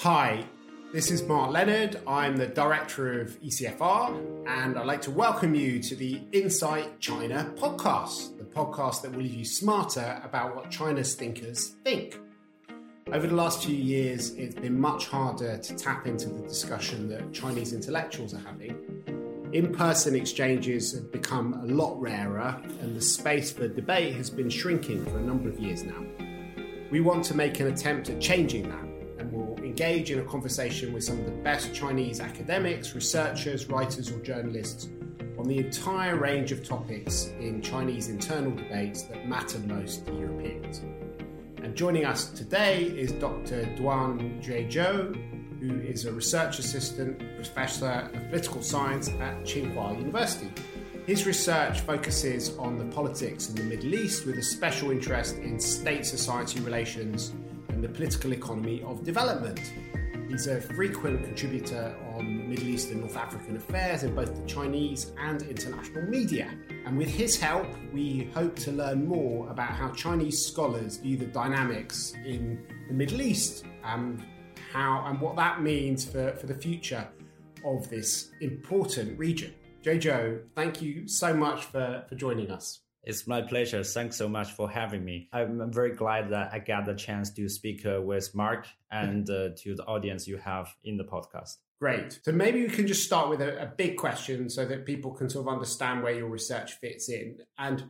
Hi, this is Mark Leonard. I'm the director of ECFR, and I'd like to welcome you to the Insight China podcast, the podcast that will leave you smarter about what China's thinkers think. Over the last few years, it's been much harder to tap into the discussion that Chinese intellectuals are having. In person exchanges have become a lot rarer, and the space for debate has been shrinking for a number of years now. We want to make an attempt at changing that engage in a conversation with some of the best Chinese academics, researchers, writers, or journalists on the entire range of topics in Chinese internal debates that matter most to Europeans. And joining us today is Dr. Duan Jiuzhou, who is a research assistant professor of political science at Tsinghua University. His research focuses on the politics in the Middle East with a special interest in state society relations the political economy of development. He's a frequent contributor on Middle East and North African affairs in both the Chinese and international media. And with his help, we hope to learn more about how Chinese scholars view the dynamics in the Middle East and how and what that means for, for the future of this important region. Jojo, thank you so much for, for joining us. It's my pleasure. Thanks so much for having me. I'm very glad that I got the chance to speak uh, with Mark and uh, to the audience you have in the podcast. Great. So maybe we can just start with a, a, big question so that people can sort of understand where your research fits in. And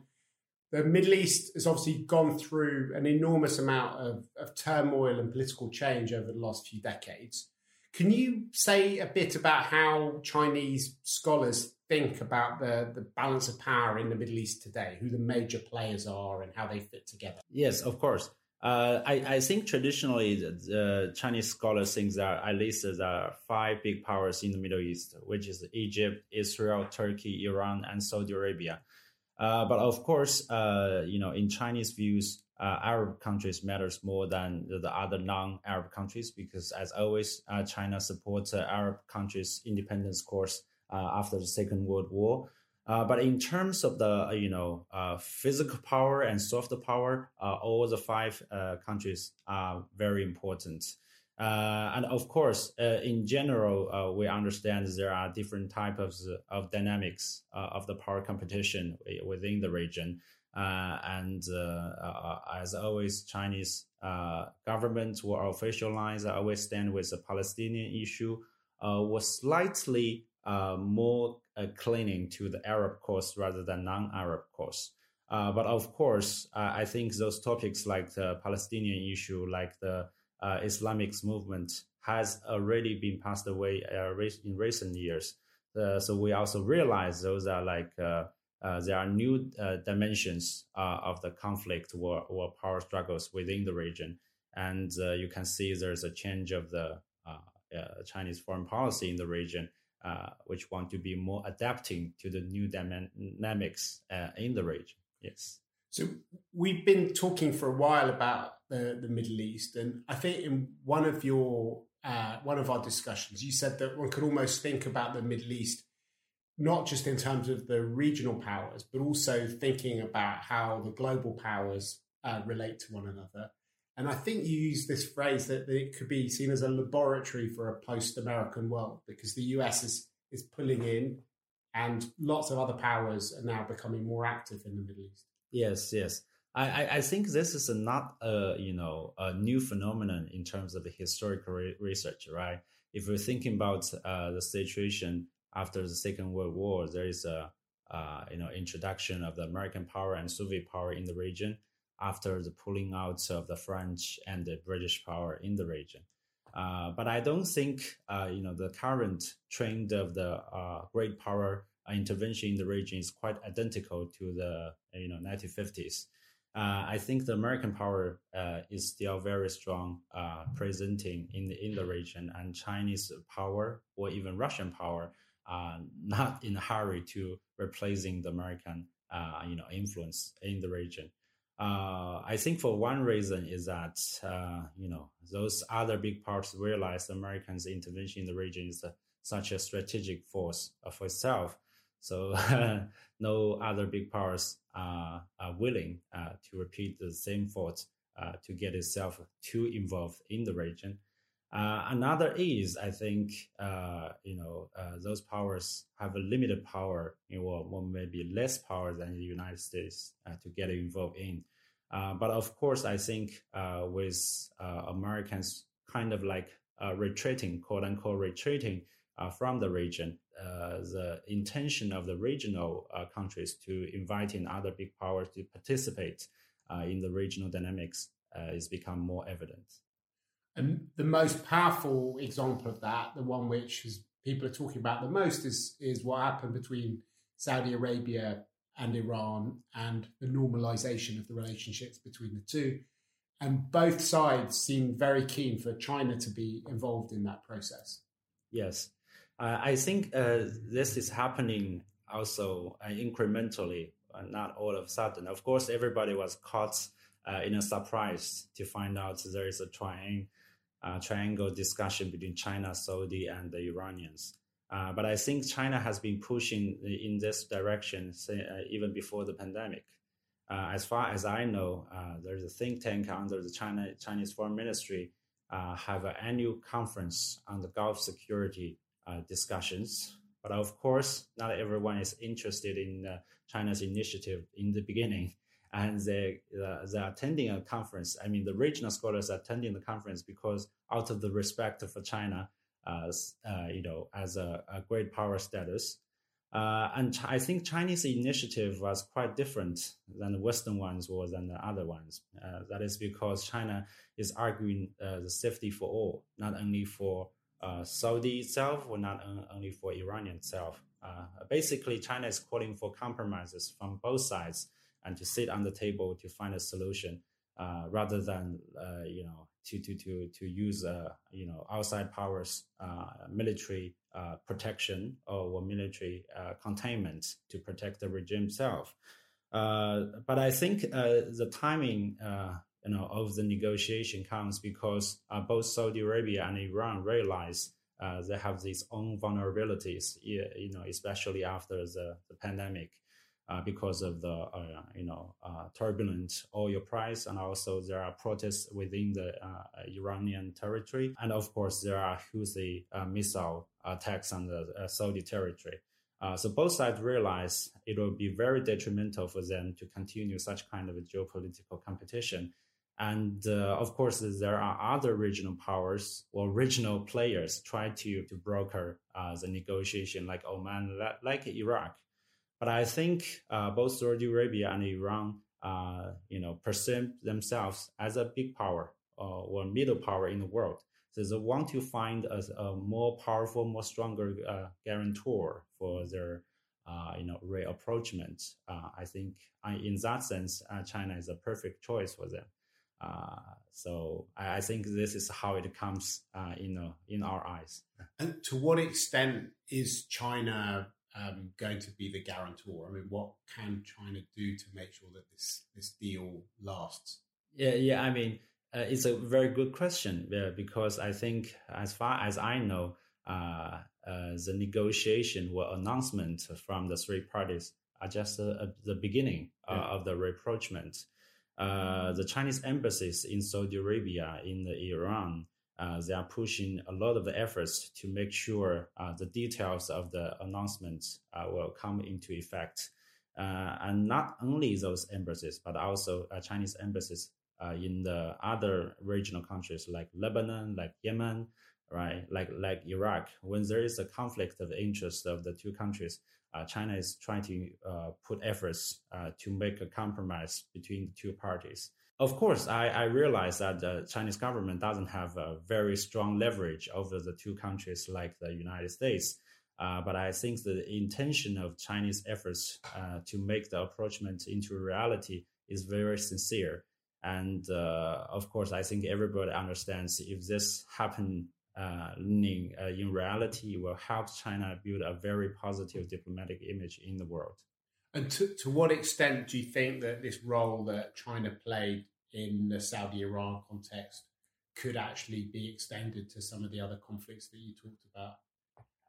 the Middle East has obviously gone through an enormous amount of, of turmoil and political change over the last few decades. Can you say a bit about how Chinese scholars think about the, the balance of power in the Middle East today, who the major players are and how they fit together? Yes, of course. Uh, I, I, think traditionally the, Chinese scholars think that at least there are five big powers in the Middle East, which is Egypt, Israel, Turkey, Iran, and Saudi Arabia. Uh, but of course, uh, you know, in Chinese views, uh, Arab countries matters more than the, the other non-Arab countries because, as always, uh, China supports Arab countries' independence course after the Second World War. Uh, but in terms of the you know uh, physical power and soft power, all the five countries are very important. Uh, and of course, uh, in general, uh, we understand there are different types of, of dynamics of the power competition within the region. and as always, Chinese government or official lines always stand with the Palestinian issue was slightly uh, more uh, clinging to the Arab cause rather than non-Arab cause. Uh, but of course, uh, I think those topics like the Palestinian issue, like the uh, Islamic movement, has already been passed away uh, in recent years. so we also realize those are like there are new dimensions of the conflict or, or power struggles within the region, and you can see there's a change of the Chinese foreign policy in the region uh, which want to be more adapting to the new dynamics uh, in the region. Yes. So we've been talking for a while about the, the Middle East, and I think in one of your uh, one of our discussions, you said that one could almost think about the Middle East not just in terms of the regional powers, but also thinking about how the global powers uh, relate to one another. And I think you use this phrase that, it could be seen as a laboratory for a post-American world because the US is is pulling in, and lots of other powers are now becoming more active in the Middle East. Yes, yes. I, I think this is not a you know a new phenomenon in terms of the historical re- research, right? If we're thinking about uh, the situation after the Second World War, there is a uh, you know introduction of the American power and Soviet power in the region after the pulling out of the French and the British power in the region. Uh, but I don't think uh, you know the current trend of the uh, great power intervention in the region is quite identical to the you know 1950s. Uh, I think the American power uh, is still very strong, uh, presenting in the in the region, and Chinese power or even Russian power are not in a hurry to replacing the American you know influence in the region. Uh, I think for one reason is that uh, you know those other big powers realize Americans' intervention in the region is a, such a strategic force for itself. So no other big powers are, are willing uh, to repeat the same fault uh, to get itself too involved in the region. Uh, another is, I think, uh, you know, uh, those powers have a limited power, you know, or maybe less power than the United States uh, to get involved in. Uh, but of course, I think uh, with Americans kind of like retreating, quote unquote, retreating from the region, the intention of the regional countries to invite in other big powers to participate in the regional dynamics is become more evident. And the most powerful example of that, the one which is, people are talking about the most, is is what happened between Saudi Arabia and Iran and the normalization of the relationships between the two. And both sides seem very keen for China to be involved in that process. Yes. Uh, I think uh, this is happening also uh, incrementally, uh, not all of a sudden. Of course, everybody was caught uh, in a surprise to find out there is a triangle uh, triangle discussion between China, Saudi, and the Iranians. Uh, but I think China has been pushing in this direction say, uh, even before the pandemic. Uh, as far as I know, uh, there's a think tank under the China Chinese Foreign Ministry uh, have an annual conference on the Gulf security discussions. But of course, not everyone is interested in China's initiative in the beginning and they uh, they're attending a conference. I mean, the regional scholars are attending the conference because out of the respect for China, as uh, you know, as a, a great power status. Uh, and I think Chinese initiative was quite different than the Western ones or than the other ones. Uh, that is because China is arguing uh, the safety for all, not only for uh, Saudi itself or not only for Iranian itself. basically, China is calling for compromises from both sides and to sit on the table to find a solution uh, rather than uh, you know to to to to use uh, you know outside powers uh, military uh, protection or military uh, containment to protect the regime itself. but I think the timing you know of the negotiation comes because both Saudi Arabia and Iran realize they have these own vulnerabilities, you know, especially after the, the pandemic uh, because of the uh, you know uh, turbulent oil price, and also there are protests within the uh, Iranian territory, and of course there are Houthi uh, missile attacks on the Saudi territory. so both sides realize it will be very detrimental for them to continue such kind of a geopolitical competition. And of course, there are other regional powers or regional players try to to broker the negotiation, like Oman, like Iraq. But I think uh, both Saudi Arabia and Iran, uh, you know, perceive themselves as a big power uh, or middle power in the world. So they want to find a, a more powerful, more stronger uh, guarantor for their, uh, you know, rapprochement. Uh, I think in that sense, China is a perfect choice for them. so I, I, think this is how it comes in in our eyes. And to what extent is China um, going to be the guarantor? I mean, what can China do to make sure that this this deal lasts? Yeah, yeah. I mean, uh, it's a very good question uh, because I think, as far as I know, uh, uh the negotiation or announcement from the three parties are just uh, the beginning uh, yeah. of the rapprochement. the Chinese embassies in Saudi Arabia, in Iran, uh, they are pushing a lot of the efforts to make sure uh, the details of the announcement uh, will come into effect. Uh, and not only those embassies, but also uh, Chinese embassies uh, in the other regional countries like Lebanon, like Yemen, right, like like Iraq. When there is a conflict of interest of the two countries, China is trying to put efforts to make a compromise between the two parties. Of course, I, I realize that the Chinese government doesn't have a very strong leverage over the two countries like the United States. Uh, but I think the intention of Chinese efforts uh, to make the rapprochement into reality is very sincere. And uh, of course, I think everybody understands if this happen uh, uh, in reality, will help China build a very positive diplomatic image in the world. And to, to what extent do you think that this role that China played in the Saudi Iran context could actually be extended to some of the other conflicts that you talked about?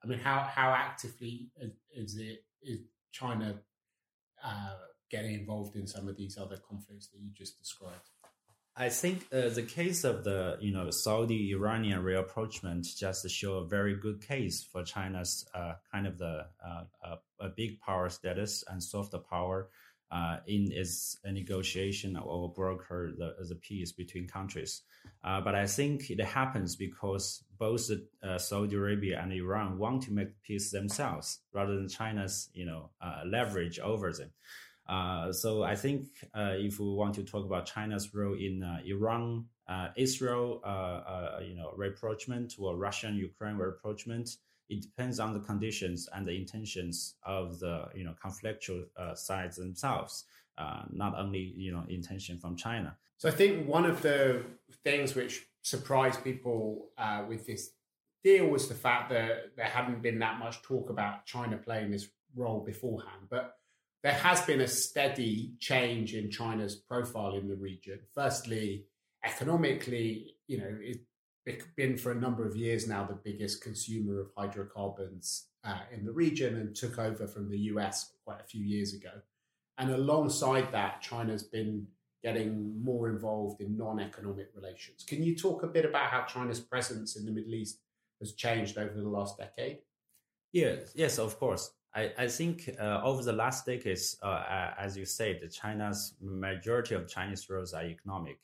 I mean, how, how actively is it is China uh, getting involved in some of these other conflicts that you just described? I think uh, the case of the you know Saudi Iranian rapprochement just show a very good case for China's uh, kind of the uh, uh a big power status and soft power uh, in its negotiation or broker the, the peace between countries. Uh, but I think it happens because both Saudi Arabia and Iran want to make peace themselves rather than China's you know leverage over them. Uh, so I think uh, if we want to talk about China's role in uh, Iran, uh, Israel, uh, uh, you know, rapprochement or Russian-Ukraine rapprochement, it depends on the conditions and the intentions of the you know conflictual sides themselves, not only you know intention from China. So I think one of the things which surprised people with this deal was the fact that there hadn't been that much talk about China playing this role beforehand, but there has been a steady change in China's profile in the region. Firstly, economically, you know, it's been for a number of years now the biggest consumer of hydrocarbons uh, in the region and took over from the US quite a few years ago. And alongside that, China's been getting more involved in non economic relations. Can you talk a bit about how China's presence in the Middle East has changed over the last decade? Yes, yes, of course. I, think uh, over the last decades, uh, as you said, China's majority of Chinese roles are economic.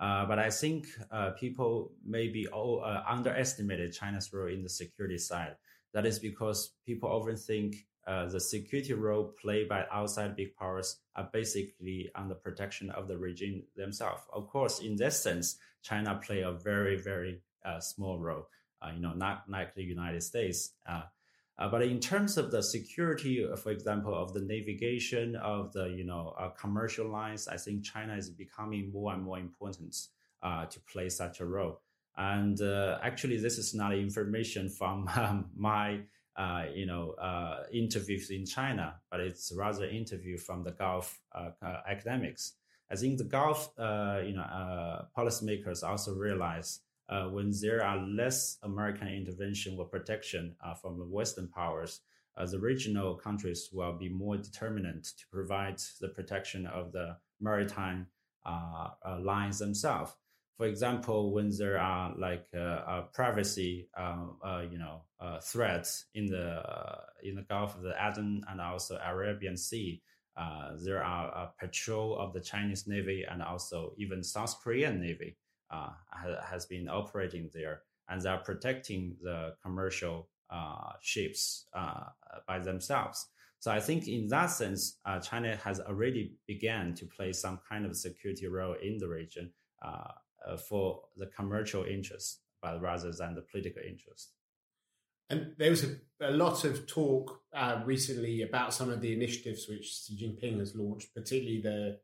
Uh, but I think uh, people maybe all, uh, underestimated China's role in the security side. That is because people often think uh, the security role played by outside big powers are basically on the protection of the regime themselves. Of course, in that sense, China play a very, very small role. you know, not like the United States. Uh, but in terms of the security, uh, for example, of the navigation of the you know uh, commercial lines, I think China is becoming more and more important uh, to play such a role. And uh, actually, this is not information from um, my uh, you know interviews in China, but it's rather interview from the Gulf academics. I think the Gulf you know policymakers also realize uh, when there are less American intervention or protection uh, from the Western powers, uh, the regional countries will be more determinant to provide the protection of the maritime uh, uh, lines themselves. For example, when there are like uh, privacy, you know, threats in the in the Gulf of the Aden and also Arabian Sea, there are a patrol of the Chinese Navy and also even South Korean Navy uh, has been operating there, and they are protecting the commercial uh, ships uh, by themselves. So I think in that sense, uh, China has already began to play some kind of security role in the region uh, uh, for the commercial interest, but rather than the political interest. And there was a, a lot of talk recently about some of the initiatives which Xi Jinping has launched, particularly the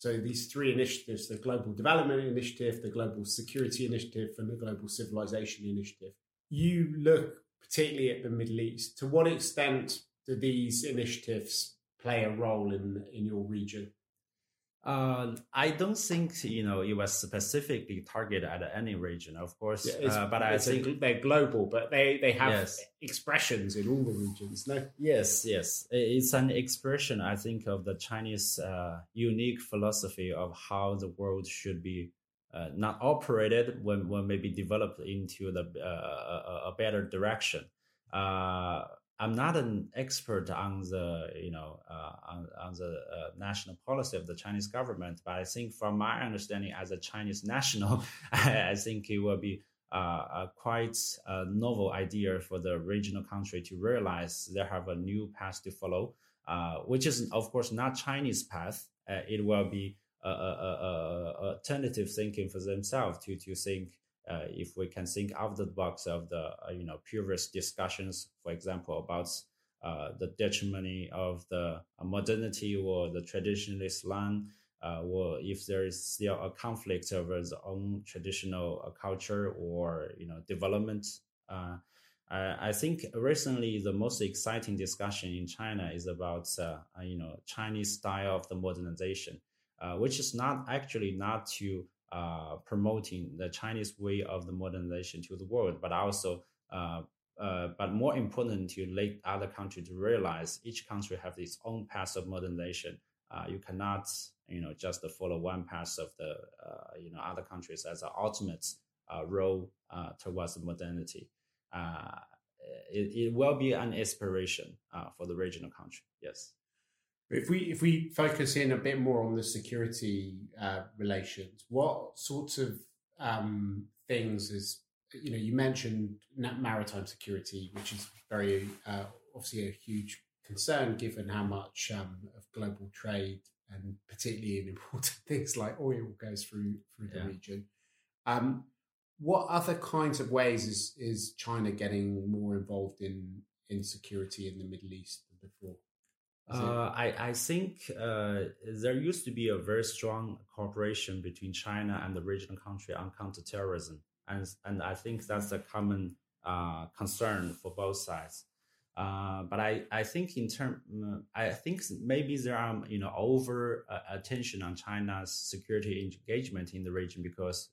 so these three initiatives, the Global Development Initiative, the Global Security Initiative, and the Global Civilization Initiative, you look particularly at the Middle East. To what extent do these initiatives play a role in, in your region? Uh, I don't think you know it was specifically targeted at any region, of course. Yeah, uh, but I think a, they're global, but they they have yes. expressions in all the regions. No. Yes, yes, it's an expression. I think of the Chinese uh, unique philosophy of how the world should be uh, not operated when when maybe developed into the uh, a, a, better direction. Uh, I'm not an expert on the you know uh, on, on the uh, national policy of the Chinese government, but I think from my understanding as a Chinese national, I think it will be uh, a quite a novel idea for the regional country to realize they have a new path to follow, uh, which is of course not Chinese path. Uh, it will be a, a, a, alternative thinking for themselves to to think uh, if we can think out of the box of the uh, you know previous discussions, for example, about uh, the detriment of the modernity or the traditional Islam, uh, or if there is still a conflict over the own traditional uh, culture or you know development. Uh, I, think recently the most exciting discussion in China is about you know Chinese style of the modernization, which is not actually not to uh, promoting the Chinese way of the modernization to the world, but also, uh, uh, but more important to let other countries to realize each country have its own path of modernization. Uh, you cannot, you know just follow one path of the uh, you know other countries as an ultimate uh, role towards modernity. It, it, will be an inspiration for the regional country. Yes. If we if we focus in a bit more on the security uh, relations, what sorts of um, things is you know you mentioned maritime security, which is very obviously a huge concern given how much um, of global trade and particularly in important things like oil goes through through the yeah. region. Um, what other kinds of ways is is China getting more involved in in security in the Middle East than before? Uh, I, I think uh, there used to be a very strong cooperation between China and the regional country on counterterrorism, and and I think that's a common uh, concern for both sides. Uh, but I, I think in term, I think maybe there are you know over uh, attention on China's security engagement in the region because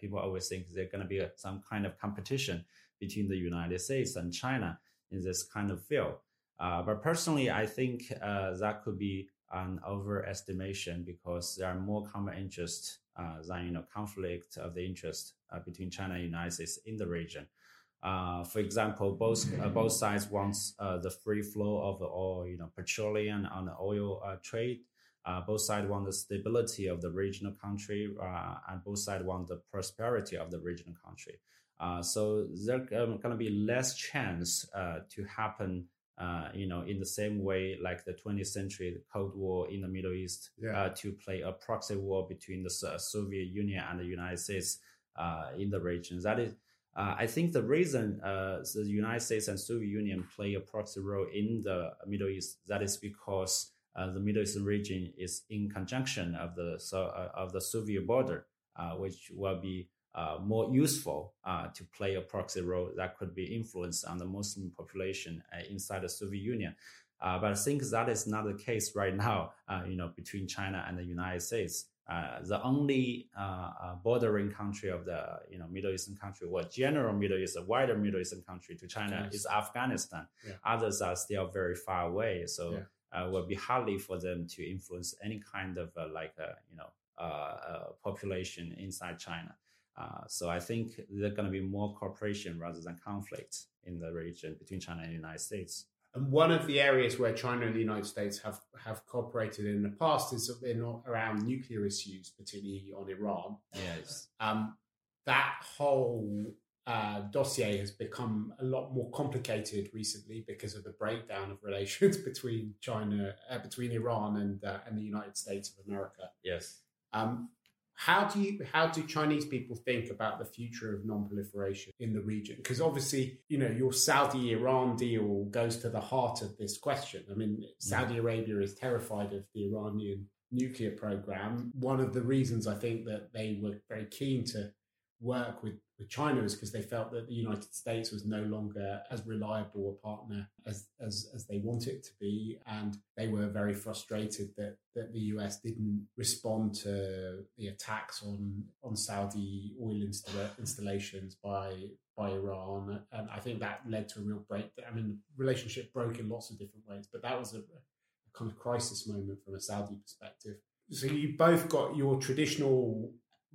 people always think there's going to be some kind of competition between the United States and China in this kind of field. Uh, but personally, I think uh, that could be an overestimation because there are more common interests than you know conflict of the interest between China and United States in the region. Uh, for example, both uh, both sides want uh, the free flow of oil, you know, petroleum and oil uh, trade. Uh, both sides want the stability of the regional country, uh, and both sides want the prosperity of the regional country. so there's um, going to be less chance to happen, you know, in the same way like the 20th century Cold War in the Middle East, yeah. to play a proxy war between the Soviet Union and the United States in the region. That is uh, I think the reason uh, the United States and Soviet Union play a proxy role in the Middle East that is because uh, the Middle Eastern region is in conjunction of the so, uh, of the Soviet border, uh, which will be uh, more useful uh, to play a proxy role that could be influenced on the Muslim population uh, inside the Soviet Union. Uh, but I think that is not the case right now. you know, between China and the United States. Uh, the only uh, uh, bordering country of the you know Middle Eastern country, or general Middle East, a wider Middle Eastern country to China yes. is Afghanistan. Yeah. Others are still very far away, so yeah. will be hardly for them to influence any kind of like you know population inside China. Uh, so I think there's going to be more cooperation rather than conflict in the region between China and the United States. And one of the areas where China and the United States have, have cooperated in the past is in, around nuclear issues, particularly on Iran. Yes. Um, that whole uh, dossier has become a lot more complicated recently because of the breakdown of relations between China, uh, between Iran and uh, and the United States of America. Yes. Um, how do you how do Chinese people think about the future of non-proliferation in the region? Because obviously, you know, your Saudi-Iran deal goes to the heart of this question. I mean, mm. Saudi Arabia is terrified of the Iranian nuclear program. One of the reasons I think that they were very keen to work with, with China is because they felt that the United States was no longer as reliable a partner as, as, as they want it to be. And they were very frustrated that, that the US didn't respond to the attacks on, on Saudi oil installa- installations by, by Iran. And I think that led to a real break. I mean, the relationship broke in lots of different ways, but that was a, a kind of crisis moment from a Saudi perspective. So you both got your traditional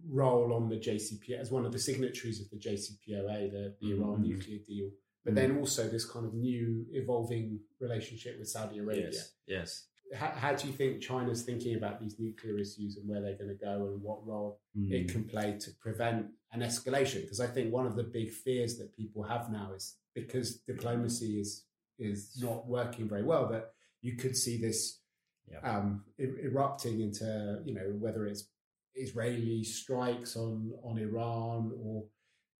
role on the JCPOA as one of the signatories of the JCPOA, the, the Iran mm-hmm. nuclear deal, but mm-hmm. then also this kind of new evolving relationship with Saudi Arabia. Yes. yes. How, how, do you think China's thinking about these nuclear issues and where they're going to go and what role mm. it can play to prevent an escalation? Because I think one of the big fears that people have now is because diplomacy is is not working very well that you could see this yeah. um, er- erupting into you know whether it's Israeli strikes on on Iran or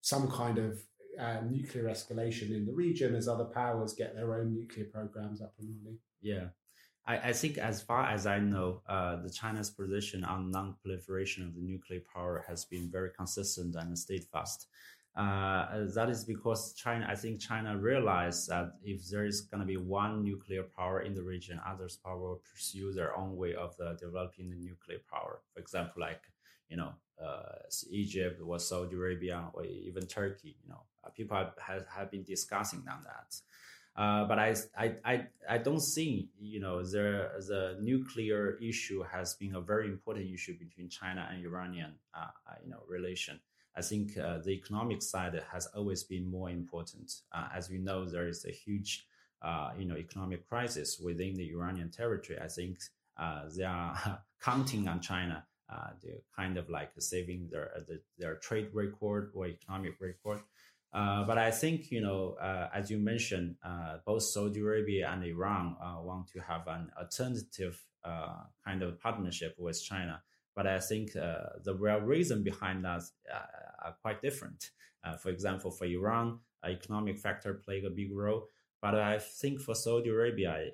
some kind of uh, nuclear escalation in the region as other powers get their own nuclear programs up and running. Yeah. I, I think, as far as I know, uh, the China's position on non-proliferation of the nuclear power has been very consistent and steadfast. Uh, that is because China, I think China realized that if there is going to be one nuclear power in the region, others power will pursue their own way of the developing the nuclear power. For example, like you know, uh, Egypt or Saudi Arabia or even Turkey. You know, uh, people have, have, have been discussing on that. Uh, but I, I, I, I don't think you know there the nuclear issue has been a very important issue between China and Iranian uh you know relation. I think uh, the economic side has always been more important. Uh, as we know, there is a huge uh, you know economic crisis within the Iranian territory. I think they are counting on China to kind of like saving their their trade record or economic record. Uh, but I think, you know, uh, as you mentioned, uh, both Saudi Arabia and Iran uh, want to have an alternative uh, kind of partnership with China. But I think uh, the real reason behind that are quite different. for example, for Iran, economic factor played a big role. But I think for Saudi Arabia,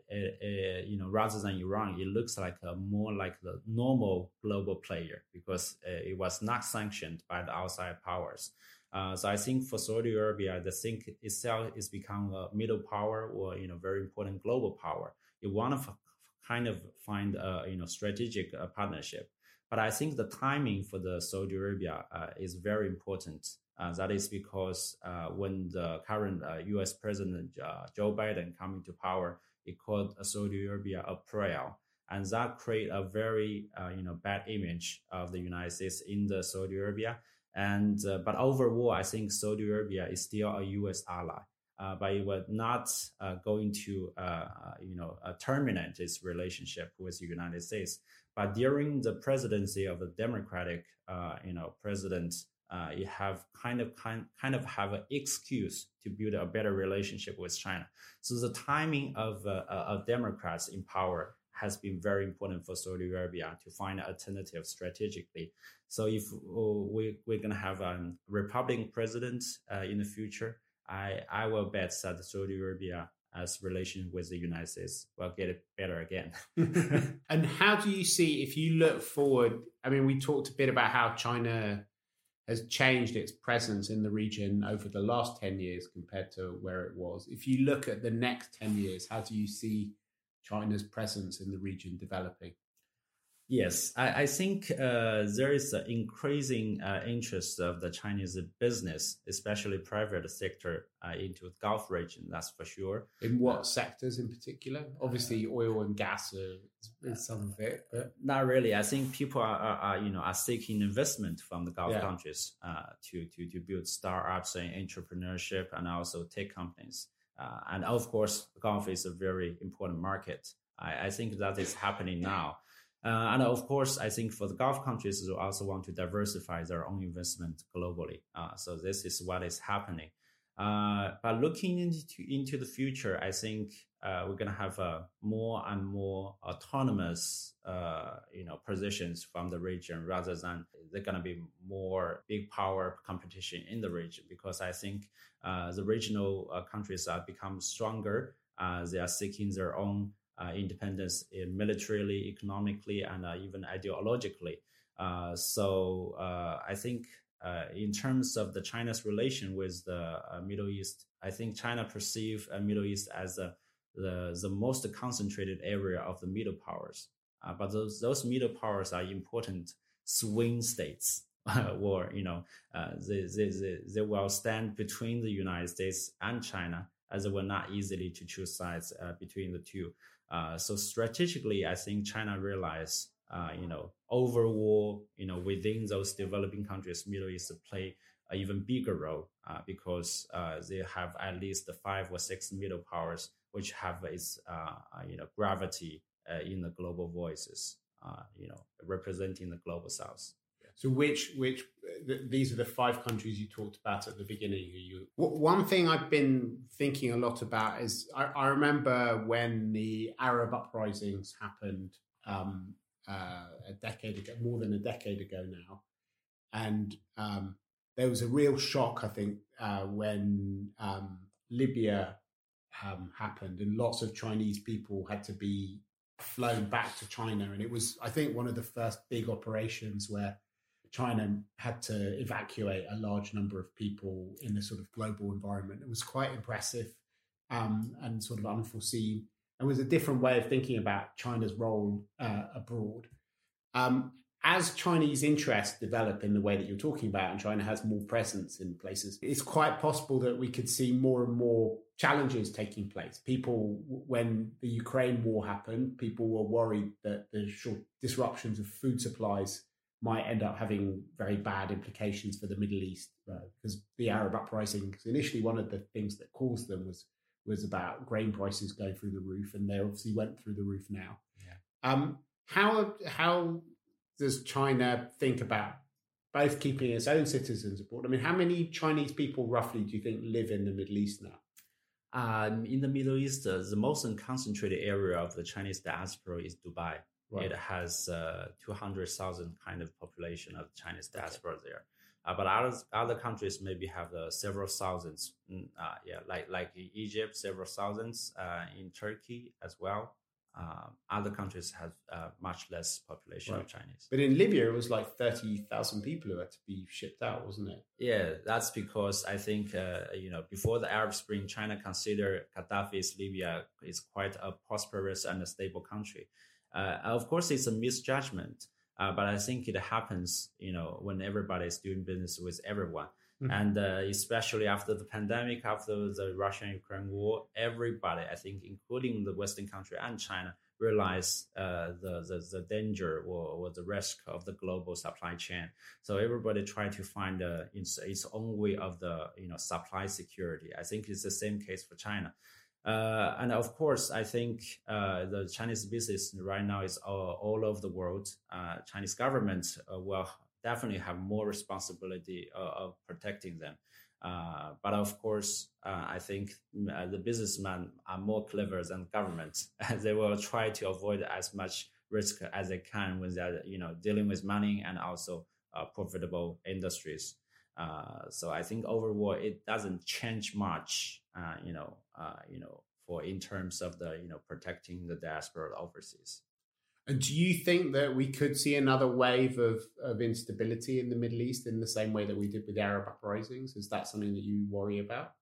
you know, rather than Iran, it looks like a more like the normal global player because it was not sanctioned by the outside powers. Uh, so I think for Saudi Arabia, the think itself is become a middle power or you know very important global power. You want to kind of find a you know strategic uh, partnership, but I think the timing for the Saudi Arabia uh, is very important. Uh, that is because uh, when the current U.S. President Joe Biden coming to power, he called Saudi Arabia a prayer, and that create a very uh, you know bad image of the United States in the Saudi Arabia. And uh, but overall, I think Saudi Arabia is still a U.S. ally. Uh, but it was not uh, going to, uh, uh, you know, uh, terminate its relationship with the United States. But during the presidency of the Democratic, you know, president, you have kind of kind, kind of have an excuse to build a better relationship with China. So the timing of of Democrats in power has been very important for Saudi Arabia to find an alternative strategically. So if uh, we, we're to have a Republican president uh, in the future, I, I will bet that Saudi Arabia as relation with the United States will get it better again. and how do you see if you look forward? I mean, we talked a bit about how China has changed its presence in the region over the last 10 years compared to where it was. If you look at the next 10 years, how do you see China's presence in the region developing? Yes, I, I think uh, there is an increasing uh, interest of the Chinese business, especially private sector, uh, into the Gulf region. That's for sure. In what sectors in particular? Obviously, oil and gas are, some of it, but not really. I think people are, are, are you know are seeking investment from the Gulf yeah. countries uh, to to to build startups and entrepreneurship and also tech companies. Uh, and of course, Gulf is a very important market. I, I think that is happening now. Uh, and of course, I think for the Gulf countries, they also want to diversify their own investment globally. Uh, so this is what is happening. Uh, but looking into into the future, I think uh, we're going to have uh, more and more autonomous, uh, you know, positions from the region rather than they're going to be more big power competition in the region. Because I think the regional countries are become stronger. they are seeking their own independence militarily, economically, and uh, even ideologically. Uh, so I think in terms of the China's relation with the Middle East, I think China perceive Middle East as the the most concentrated area of the middle powers. but those those middle powers are important swing states. or you know uh, they, they, they, they will stand between the United States and China as it will not easily to choose sides uh, between the two. Uh, so strategically, I think China realized, uh, you know, overall, you know, within those developing countries, Middle East play an even bigger role uh, because uh, they have at least five or six middle powers which have its, uh, you know, gravity in the global voices, you know, representing the global South. So which which these are the five countries you talked about at the beginning. You one thing I've been thinking a lot about is I, I remember when the Arab uprisings happened um, uh, a decade ago, more than a decade ago now, and um, there was a real shock. I think uh, when um, Libya um, happened, and lots of Chinese people had to be flown back to China, and it was I think one of the first big operations where China had to evacuate a large number of people in this sort of global environment. It was quite impressive um, and sort of unforeseen. It was a different way of thinking about China's role uh, abroad. Um, as Chinese interests develop in the way that you're talking about, and China has more presence in places, it's quite possible that we could see more and more challenges taking place. People, when the Ukraine war happened, people were worried that the short disruptions of food supplies might end up having very bad implications for the Middle East because uh, the Arab uprising. Initially, one of the things that caused them was was about grain prices going through the roof, and they obviously went through the roof now. Yeah. Um, how how does China think about both keeping its own citizens abroad? I mean, how many Chinese people roughly do you think live in the Middle East now? Um, in the Middle East, uh, the most concentrated area of the Chinese diaspora is Dubai. Right. It has uh, 200,000 kind of population of Chinese diaspora okay. there. Uh, but other other countries maybe have uh, several thousands. Mm, uh, yeah, like like Egypt, several thousands. Uh, in Turkey as well. Uh, other countries have uh, much less population right. of Chinese. But in Libya, it was like 30,000 people who had to be shipped out, wasn't it? Yeah, that's because I think, uh, you know, before the Arab Spring, China considered Gaddafi's Libya is quite a prosperous and a stable country. Uh, of course, it's a misjudgment, uh, but I think it happens, you know, when everybody is doing business with everyone. Mm-hmm. And uh, especially after the pandemic, after the Russian Ukraine war, everybody, I think, including the Western country and China, realized uh, the, the, the danger or, or, the risk of the global supply chain. So everybody tried to find uh, its, its own way of the you know supply security. I think it's the same case for China. Uh, and of course, I think uh, the Chinese business right now is all, all over the world. Uh, Chinese government uh, will definitely have more responsibility of protecting them. Uh, but of course, uh, I think uh, the businessmen are more clever than government. they will try to avoid as much risk as they can when they're, you know, dealing with money and also uh, profitable industries. Uh, so I think overall, it doesn't change much, uh, you know, uh, you know, for in terms of the, you know, protecting the diaspora overseas. And do you think that we could see another wave of, of instability in the Middle East in the same way that we did with Arab uprisings? Is that something that you worry about?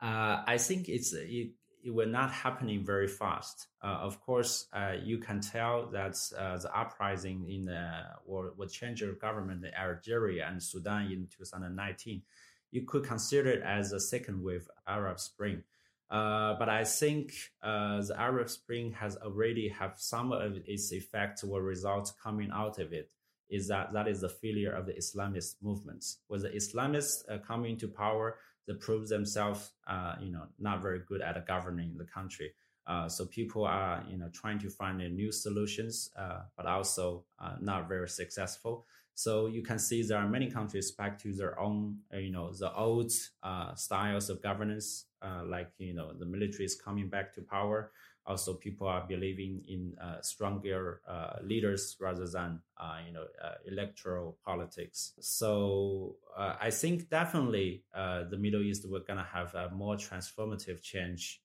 Uh, I think it's it, it will not happening very fast. Uh, of course, uh, you can tell that uh, the uprising in the will, will change your government in Algeria and Sudan in 2019. You could consider it as a second wave Arab Spring. Uh, but I think uh, the Arab Spring has already have some of its effects or results coming out of it. Is that that is the failure of the Islamist movements? With the Islamists uh, coming to power, they prove themselves, uh, you know, not very good at governing the country. Uh, so people are, you know, trying to find new solutions, but also not very successful. So you can see there are many countries back to their own, uh, you know, the old uh, styles of governance, uh, like you know the military is coming back to power. Also, people are believing in uh, stronger uh, leaders rather than uh, you know electoral politics. So I think definitely the Middle East we're gonna have a more transformative change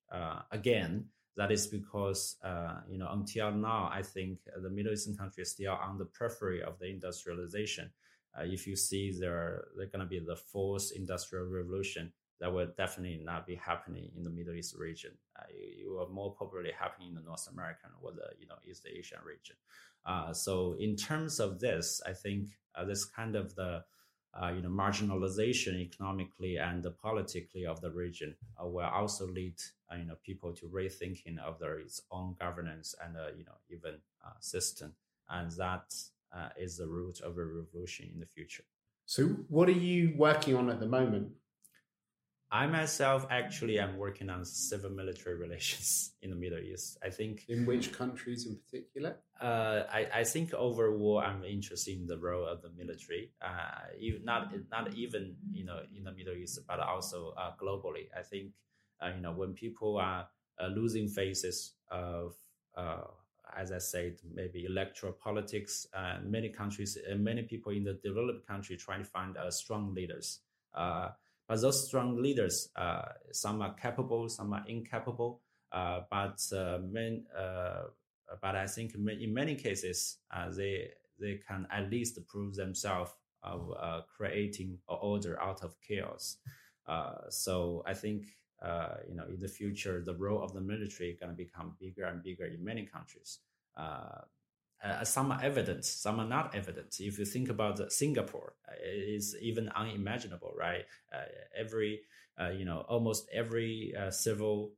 again that is because, uh, you know, until now, I think the Middle Eastern countries still on the periphery of the industrialization. Uh, if you see there, they're to be the fourth industrial revolution, that will definitely not be happening in the Middle East region. Uh, it, it, will more probably happen in the North American or the you know East Asian region. Uh, so in terms of this, I think uh, this kind of the uh, you know, marginalization economically and politically of the region uh, will also lead, uh, you know, people to rethinking of their its own governance and, you know, even system. And that is the root of a revolution in the future. So what are you working on at the moment? I myself actually am working on civil military relations in the Middle East. I think in which countries in particular? Uh, I, I think overall I'm interested in the role of the military. Uh, not not even you know in the Middle East, but also uh, globally. I think uh, you know when people are uh, losing phases of uh, as I said, maybe electoral politics. many countries, and many people in the developed country try to find strong leaders. But those strong leaders, uh, some are capable, some are incapable. Uh, but uh, uh, but I think in many cases uh, they they can at least prove themselves of uh, creating order out of chaos. so I think you know in the future the role of the military is going to become bigger and bigger in many countries. Uh, some are evident, some are not evident. If you think about Singapore, uh, it is even unimaginable, right? Uh, every uh, you know, almost every uh, civil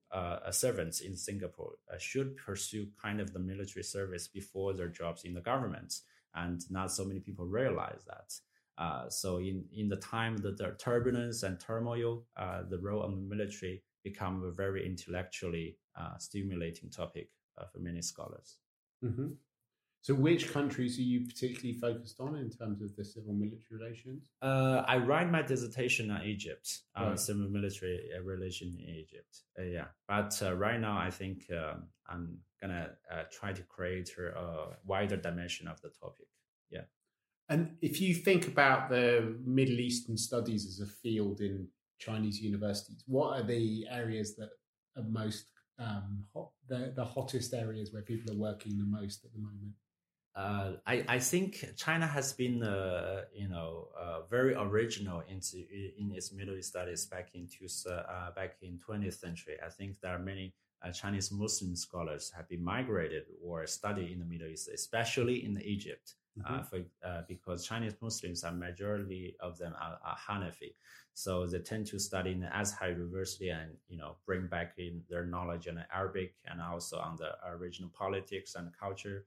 servants in Singapore should pursue kind of the military service before their jobs in the government, and not so many people realize that. so, in in the time that the turbulence and turmoil, the role of the military become a very intellectually stimulating topic for many scholars. Mm-hmm. So, which countries are you particularly focused on in terms of the civil military relations? Uh, I write my dissertation on Egypt, on right. civil military uh, relation in Egypt. Uh, yeah, but uh, right now I think um, I'm gonna uh, try to create a wider dimension of the topic. Yeah. And if you think about the Middle Eastern studies as a field in Chinese universities, what are the areas that are most um, hot, the, the hottest areas where people are working the most at the moment? Uh, I, I think China has been, uh, you know, uh, very original into in its Middle East studies back into uh, back in 20th century. I think there are many uh, Chinese Muslim scholars have been migrated or studied in the Middle East, especially in Egypt, uh, mm-hmm. for, because Chinese Muslims are majority of them are, are, Hanafi, so they tend to study in the Azhar University and you know bring back in their knowledge on Arabic and also on the original politics and culture.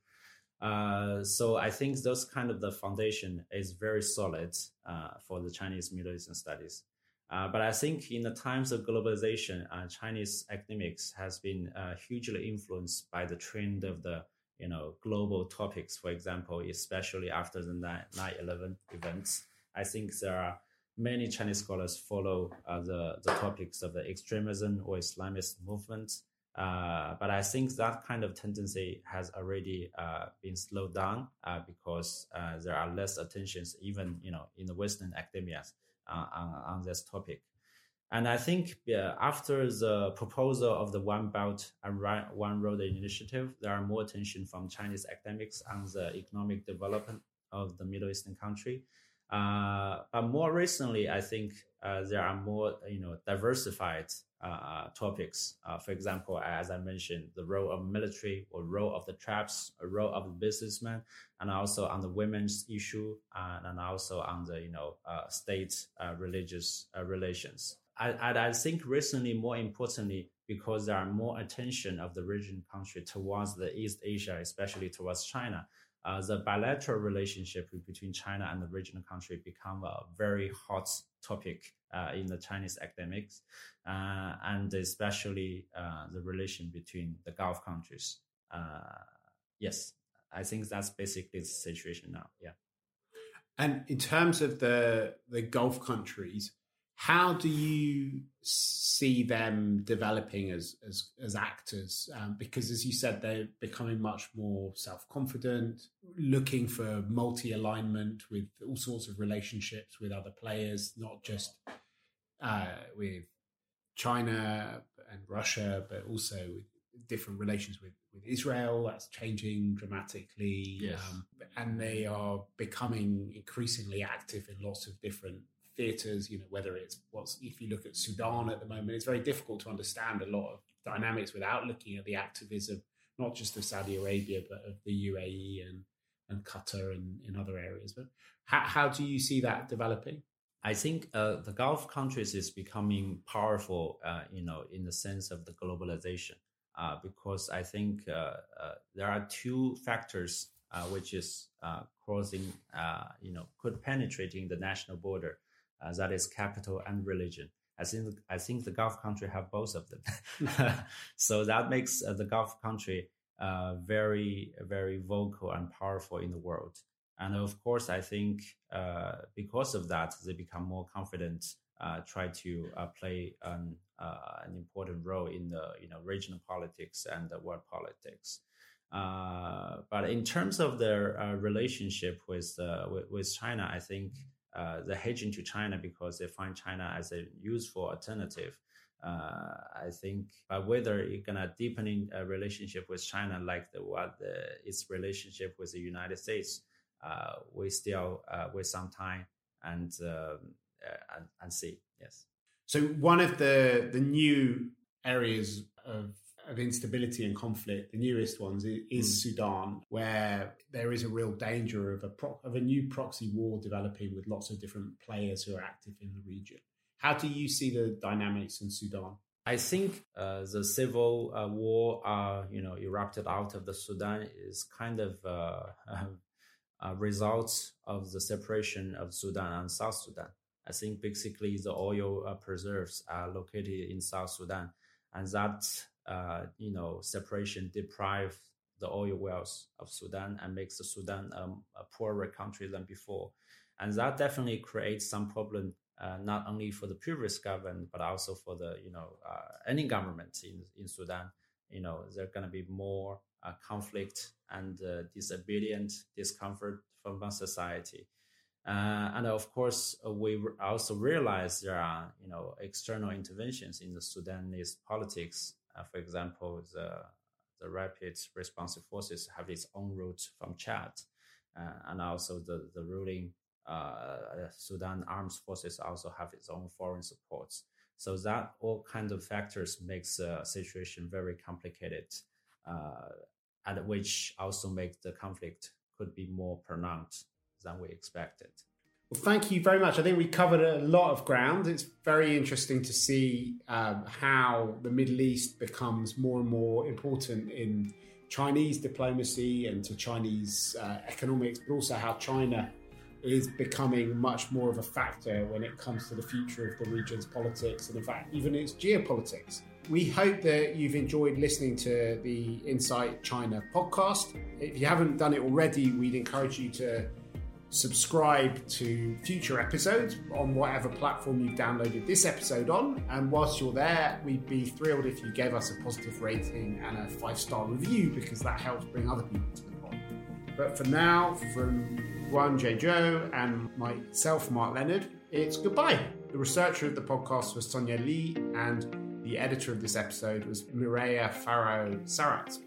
Uh, so I think those kind of the foundation is very solid uh, for the Chinese Middle Eastern studies. Uh, but I think in the times of globalization, uh, Chinese academics has been uh, hugely influenced by the trend of the you know global topics. For example, especially after the 9/11 events, I think there are many Chinese scholars follow the the topics of the extremism or Islamist movements uh, but I think that kind of tendency has already uh, been slowed down uh, because uh, there are less attentions, even you know, in the Western academia uh, on, on, this topic. And I think after the proposal of the One Belt and One Road initiative, there are more attention from Chinese academics on the economic development of the Middle Eastern country. but more recently, I think there are more, you know, diversified uh, topics. Uh, for example, as I mentioned, the role of military or role of the tribes, a role of the businessman, and also on the women's issue, uh, and also on the you know uh, state uh, religious uh, relations. I, I think recently, more importantly, because there are more attention of the region country towards the East Asia, especially towards China. Uh, the bilateral relationship between China and the regional country become a very hot topic uh, in the Chinese academics, uh, and especially uh, the relation between the Gulf countries. yes, I think that's basically the situation now. Yeah. And in terms of the the Gulf countries, how do you see them developing as as, as actors? Um, because as you said, they're becoming much more self confident, looking for multi alignment with all sorts of relationships with other players, not just uh, with China and Russia, but also with different relations with, with Israel. That's changing dramatically. Yes. Um, and they are becoming increasingly active in lots of different theaters, you know, whether it's what's, if you look at Sudan at the moment, it's very difficult to understand a lot of dynamics without looking at the activism, not just of Saudi Arabia, but of the UAE and, and Qatar and in other areas. But how, how do you see that developing? I think uh, the Gulf countries is becoming powerful, uh, you know, in the sense of the globalization, uh, because I think uh, uh, there are two factors uh, which is crossing, you know, could penetrating the national border, that is capital and religion. I think I think the Gulf country have both of them, so that makes the Gulf country very very vocal and powerful in the world. And of course, I think uh, because of that, they become more confident, uh, try to uh, play an, uh, an important role in the you know regional politics and the world politics. Uh, but in terms of their uh, relationship with, with, with China, I think they're hedging to China because they find China as a useful alternative. I think, but whether you're gonna deepening a relationship with China like the what the, its relationship with the United States, uh, we still uh, with some time and, um, uh, and and see. Yes. So one of the the new areas of of instability and conflict, the newest ones, is, is mm. Sudan, where there is a real danger of a pro- of a new proxy war developing with lots of different players who are active in the region. How do you see the dynamics in Sudan? I think uh, the civil uh, war, uh, you know, erupted out of the Sudan is kind of uh, a result of the separation of Sudan and South Sudan. I think basically the oil uh, preserves are located in South Sudan, and that uh, you know separation deprives the oil wells of Sudan and makes the Sudan um, a poorer country than before, and that definitely creates some problem uh, not only for the previous government but also for the you know uh, any government in in Sudan. You know, there's going to be more uh, conflict and uh, disobedient discomfort from the society. Uh, and of course, we also realize there are, you know, external interventions in the Sudanese politics. Uh, for example, the the Rapid Responsive Forces have its own roots from Chad, uh, and also the the ruling uh, Sudan Armed Forces also have its own foreign supports. So that all kinds of factors makes the situation very complicated, and which also makes the conflict could be more pronounced than we expected. Thank you very much. I think we covered a lot of ground. It's very interesting to see um, how the Middle East becomes more and more important in Chinese diplomacy and to Chinese uh, economics, but also how China is becoming much more of a factor when it comes to the future of the region's politics and, in fact, even its geopolitics. We hope that you've enjoyed listening to the Insight China podcast. If you haven't done it already, we'd encourage you to subscribe to future episodes on whatever platform you've downloaded this episode on. And whilst you're there, we'd be thrilled if you gave us a positive rating and a five star review because that helps bring other people to the pod. But for now, from Duan Jiuzhou and myself, Mark Leonard, it's goodbye. The researcher of the podcast was Sonia Lee, and the editor of this episode was Mireia Farrow Sarat.